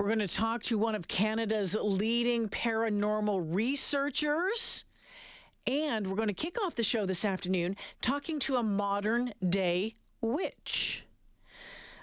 We're going to talk to one of Canada's leading paranormal researchers. And we're going to kick off the show this afternoon talking to a modern day witch.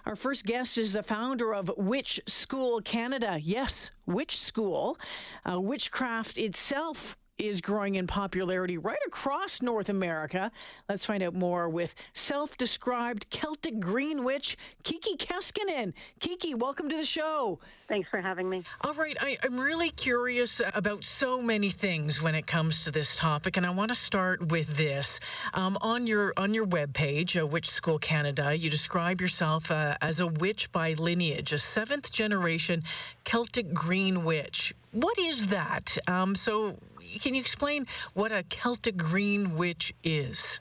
Our first guest is the founder of Witch School Canada. Yes, Witch School. Uh, witchcraft itself is growing in popularity right across North America. Let's find out more with self described Celtic Green Witch, Kiki Keskinen. Kiki, welcome to the show. Thanks for having me. All right, I, am really curious about so many things when it comes to this topic, and I want to start with this. Um, on your on your webpage, uh, Witch School Canada, you describe yourself uh, as a witch by lineage, a seventh generation Celtic Green Witch. What is that? Um, so can you explain what a Celtic green witch is?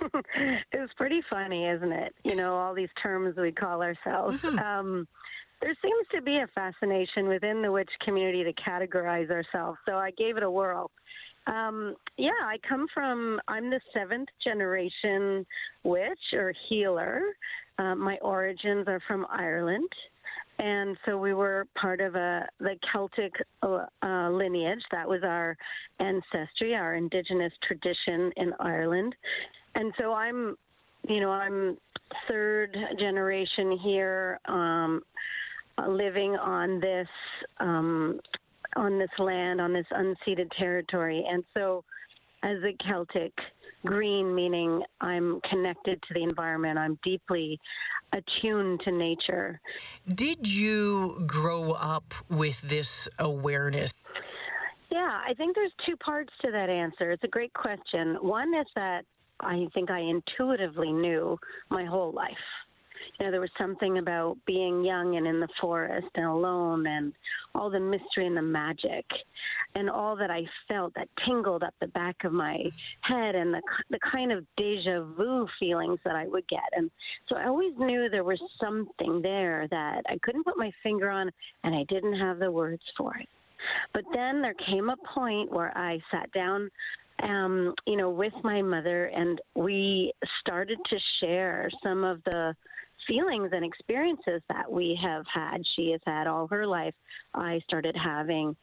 it's pretty funny, isn't it? You know, all these terms we call ourselves. Mm-hmm. Um, there seems to be a fascination within the witch community to categorize ourselves. So I gave it a whirl. Um, yeah, I come from, I'm the seventh generation witch or healer. Uh, my origins are from Ireland and so we were part of a the Celtic uh, uh, lineage. That was our ancestry, our indigenous tradition in Ireland. And so I'm, you know, I'm third generation here, um, living on this um, on this land, on this unceded territory, and so as a Celtic green, meaning I'm connected to the environment. I'm deeply attuned to nature. Did you grow up with this awareness? Yeah, I think there's two parts to that answer. It's a great question. One is that I think I intuitively knew my whole life you know, there was something about being young and in the forest and alone and all the mystery and the magic and all that I felt that tingled up the back of my head and the, the kind of deja vu feelings that I would get. And so I always knew there was something there that I couldn't put my finger on and I didn't have the words for it. But then there came a point where I sat down um, you know, with my mother, and we started to share some of the feelings and experiences that we have had. She has had all her life. I started having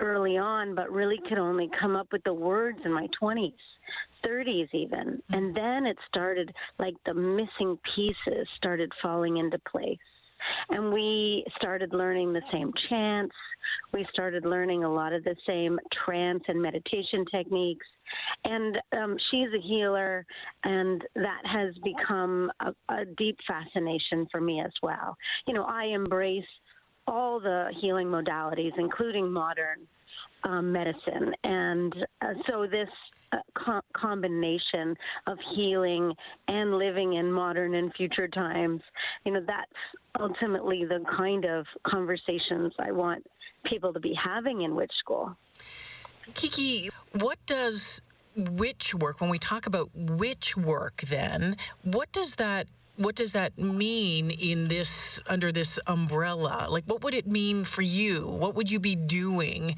early on, but really could only come up with the words in my 20s, 30s even. And then it started like the missing pieces started falling into place. And we started learning the same chants. We started learning a lot of the same trance and meditation techniques. And um, she's a healer, and that has become a, a deep fascination for me as well. You know, I embrace all the healing modalities, including modern um, medicine. And uh, so this uh, co- combination of healing and living in modern and future times, you know, that's ultimately the kind of conversations I want people to be having in witch school. Kiki, what does witch work when we talk about witch work then what does that what does that mean in this under this umbrella? Like what would it mean for you? What would you be doing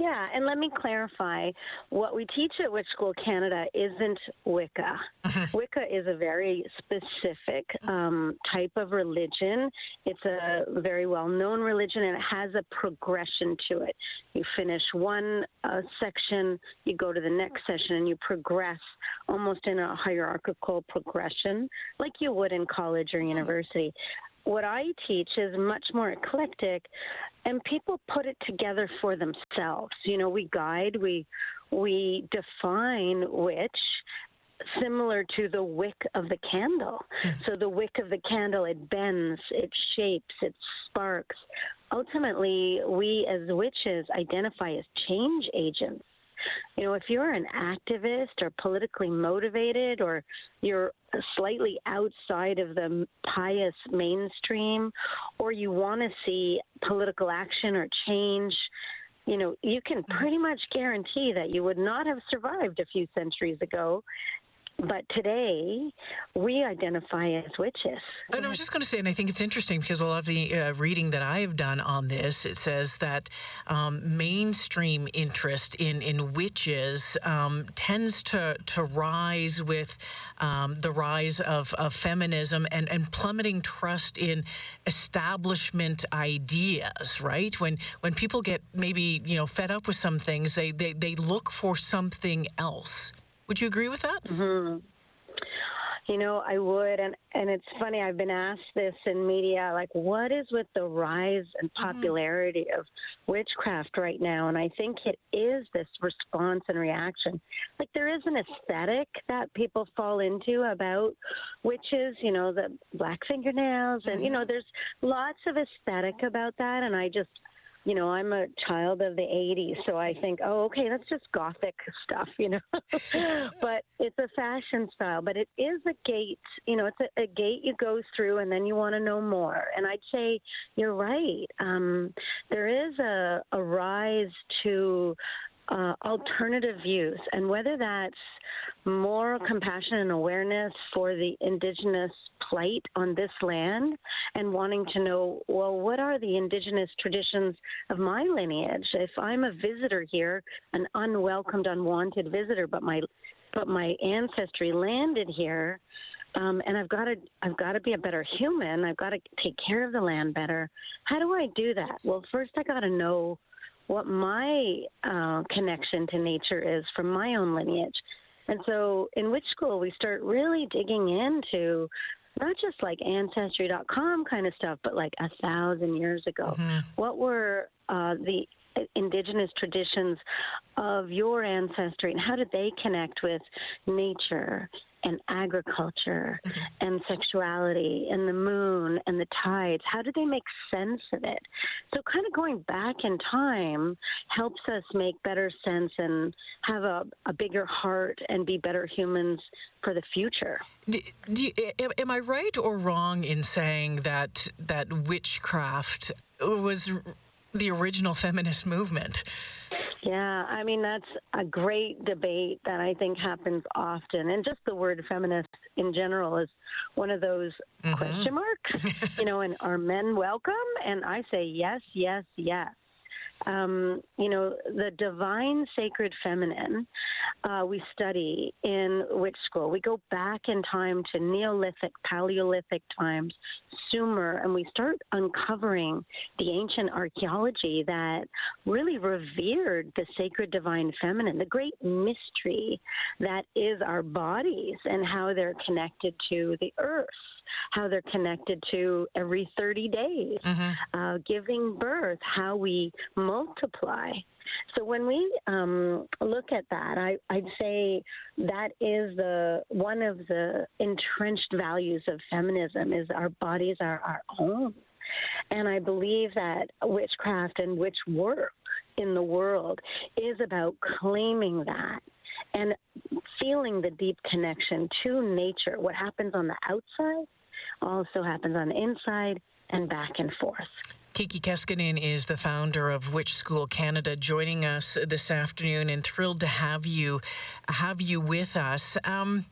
yeah, and let me clarify what we teach at Witch School Canada isn't Wicca. Mm-hmm. Wicca is a very specific um, type of religion. It's a very well known religion and it has a progression to it. You finish one uh, section, you go to the next session, and you progress almost in a hierarchical progression like you would in college or university what I teach is much more eclectic, and people put it together for themselves. You know, we guide, we we define witch similar to the wick of the candle. Hmm. So the wick of the candle, it bends, it shapes, it sparks. Ultimately, we as witches identify as change agents. You know, if you're an activist or politically motivated or you're slightly outside of the pious mainstream or you want to see political action or change, you know, you can pretty much guarantee that you would not have survived a few centuries ago but today we identify as witches. And I was just going to say, and I think it's interesting because a lot of the uh, reading that I have done on this, it says that um, mainstream interest in in witches um, tends to to rise with um, the rise of, of feminism and and plummeting trust in establishment ideas. Right when when people get maybe you know fed up with some things, they they, they look for something else. Would you agree with that? Mm-hmm. You know, I would, and and it's funny. I've been asked this in media, like, what is with the rise and mm-hmm. popularity mm-hmm. of witchcraft right now? And I think it is this response and reaction. Like there is an aesthetic that people fall into about witches. You know, the black fingernails, and mm-hmm. you know, mm-hmm. there's lots of aesthetic about that. And I just you know, I'm a child of the 80s, so I think, oh, okay, that's just gothic stuff, you know. but it's a fashion style, but it is a gate, you know, it's a, a gate you go through and then you want to know more. And I'd say you're right. Um, there is a, a rise to uh, alternative views, and whether that's more compassion and awareness for the indigenous plight on this land and wanting to know, well, what are the indigenous traditions of my lineage? If I'm a visitor here, an unwelcomed, unwanted visitor, but my but my ancestry landed here, um, and I've got to I've got to be a better human. I've got to take care of the land better. How do I do that? Well, first I got to know what my uh, connection to nature is from my own lineage. And so in Witch School, we start really digging into not just like ancestry.com kind of stuff, but like a thousand years ago. Mm-hmm. What were uh, the indigenous traditions of your ancestry and how did they connect with nature and agriculture mm-hmm. and sexuality and the moon and the tides? How do they make sense of it? So, kind of going back in time helps us make better sense and have a, a bigger heart and be better humans for the future. Do, do you, am I right or wrong in saying that that witchcraft was the original feminist movement? Yeah, I mean, that's a great debate that I think happens often. And just the word feminist in general is one of those mm-hmm. question marks, you know, and are men welcome? And I say yes, yes, yes um, you know, the divine sacred feminine uh, we study in witch school. We go back in time to Neolithic, Paleolithic times, Sumer, and we start uncovering the ancient archaeology that really revered the sacred divine feminine, the great mystery that is our bodies and how they're connected to the earth how they're connected to every 30 days, mm-hmm. uh, giving birth, how we multiply. So when we um, look at that, I, would say that is the one of the entrenched values of feminism is our bodies are our own. And I believe that witchcraft and witch work in the world is about claiming that and feeling the deep connection to nature. What happens on the outside also happens on the inside and back and forth. Kiki Keskinen is the founder of Witch School Canada, joining us this afternoon, and thrilled to have you have you with us. Um,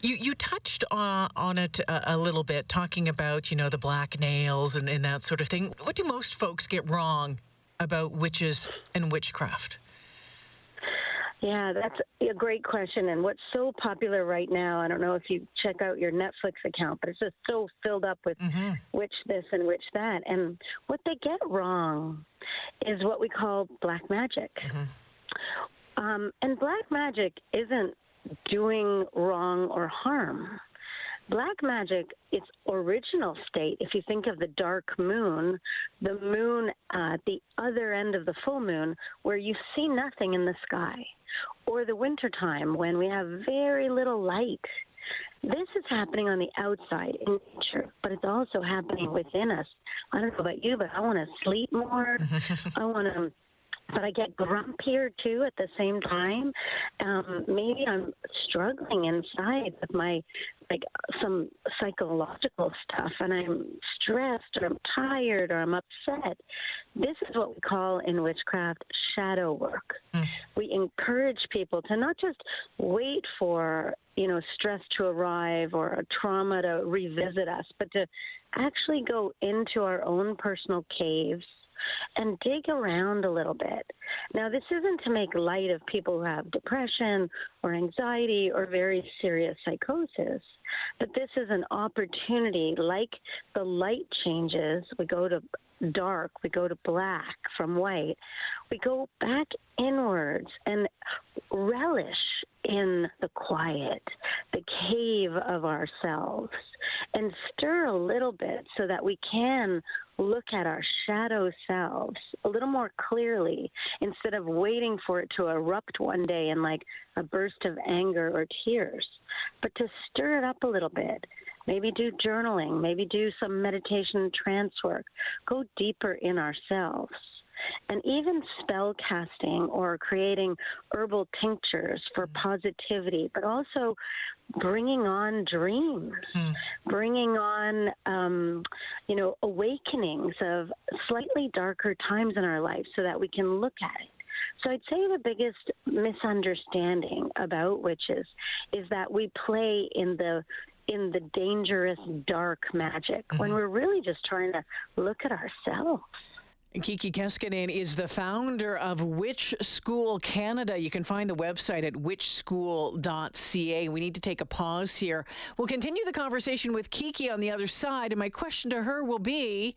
you you touched on, on it a, a, little bit, talking about you know the black nails and, and that sort of thing. What do most folks get wrong about witches and witchcraft? Yeah, that's a great question. And what's so popular right now, I don't know if you check out your Netflix account, but it's just so filled up with mm-hmm. witch this and witch that. And what they get wrong is what we call black magic. Mm-hmm. Um, and black magic isn't doing wrong or harm. Black magic, its original state, if you think of the dark moon, the moon uh, at the other end of the full moon, where you see nothing in the sky, or the wintertime when we have very little light. This is happening on the outside in nature, but it's also happening within us. I don't know about you, but I want to sleep more. I want to but I get grumpier too at the same time. Um, maybe I'm struggling inside with my like some psychological stuff, and I'm stressed, or I'm tired, or I'm upset. This is what we call in witchcraft shadow work. Mm. We encourage people to not just wait for you know stress to arrive or a trauma to revisit us, but to actually go into our own personal caves and dig around a little bit. Now, this isn't to make light of people who have depression or anxiety or very serious psychosis, but this is an opportunity, like the light changes, we go to dark, we go to black from white, we go back inwards and relish in the quiet, the cave of ourselves, and stir a little bit so that we can look at our shadow selves a little more clearly instead of waiting for it to erupt one day in like a burst of anger or tears, but to stir it up a little bit. Maybe do journaling, maybe do some meditation trance work, go deeper in ourselves and even spell casting or creating herbal tinctures for mm. positivity, but also bringing on dreams, mm. bringing on, um, you know, awakenings of slightly darker times in our life so that we can look at it. So I'd say the biggest misunderstanding about witches is that we play in the in the dangerous dark magic mm-hmm. when we're really just trying to look at ourselves. Kiki Keskinen is the founder of Witch School Canada. You can find the website at witchschool.ca. We need to take a pause here. We'll continue the conversation with Kiki on the other side. And my question to her will be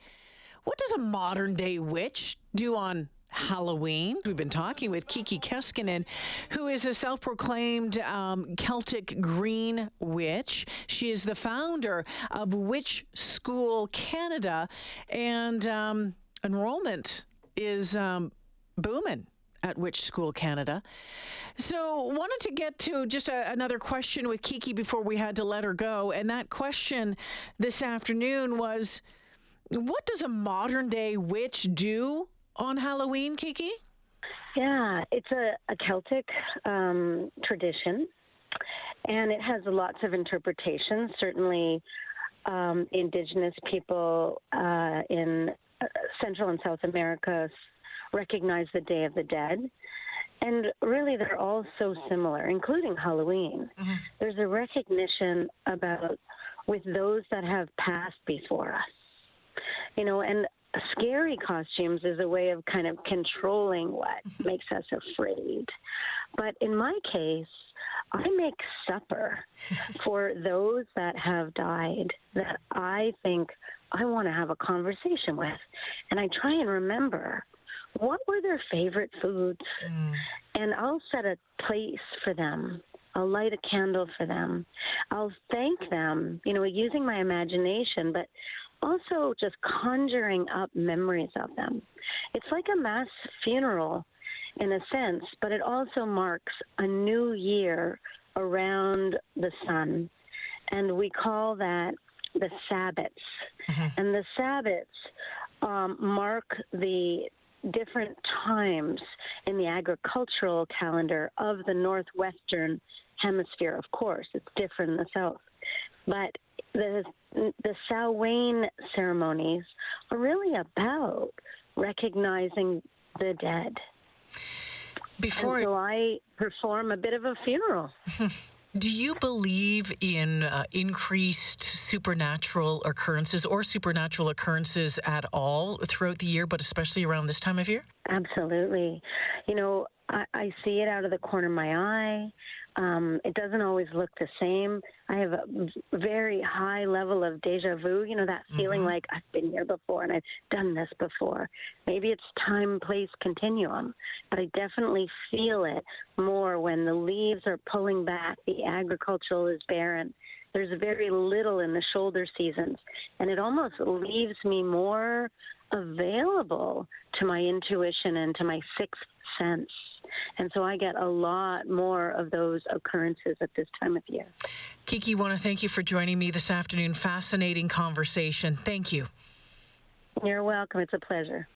what does a modern day witch do on Halloween. We've been talking with Kiki Keskinen, who is a self proclaimed um, Celtic green witch. She is the founder of Witch School Canada. And, um, enrollment is um, booming at Witch School Canada. So, wanted to get to just a, another question with Kiki before we had to let her go. And that question this afternoon was what does a modern day witch do on Halloween, Kiki? Yeah, it's a, a Celtic um, tradition, and it has lots of interpretations. Certainly, um, indigenous people uh, in Central and South America recognize the Day of the Dead. And really, they're all so similar, including Halloween. Mm-hmm. There's a recognition about with those that have passed before us. You know, and scary costumes is a way of kind of controlling what makes us afraid. But in my case, I make supper for those that have died that I think I want to have a conversation with. And I try and remember what were their favorite foods. Mm. And I'll set a place for them. I'll light a candle for them. I'll thank them, you know, using my imagination, but also just conjuring up memories of them. It's like a mass funeral in a sense, but it also marks a new year around the sun. And we call that the Sabbats. Mm-hmm. And the Sabbats um, mark the different times in the agricultural calendar of the northwestern hemisphere. Of course, it's different in the south. But the, the Samhain ceremonies are really about recognizing the dead. Before and so I perform a bit of a funeral. Do you believe in uh, increased supernatural occurrences or supernatural occurrences at all throughout the year, but especially around this time of year? Absolutely. You know, I, I see it out of the corner of my eye. Um, it doesn't always look the same. I have a very high level of deja vu, you know, that feeling mm-hmm. like I've been here before and I've done this before. Maybe it's time, place, continuum, but I definitely feel it more when the leaves are pulling back, the agricultural is barren. There's very little in the shoulder seasons, and it almost leaves me more available to my intuition and to my sixth sense. And so I get a lot more of those occurrences at this time of year. Kiki, want to thank you for joining me this afternoon. Fascinating conversation. Thank you. You're welcome. It's a pleasure.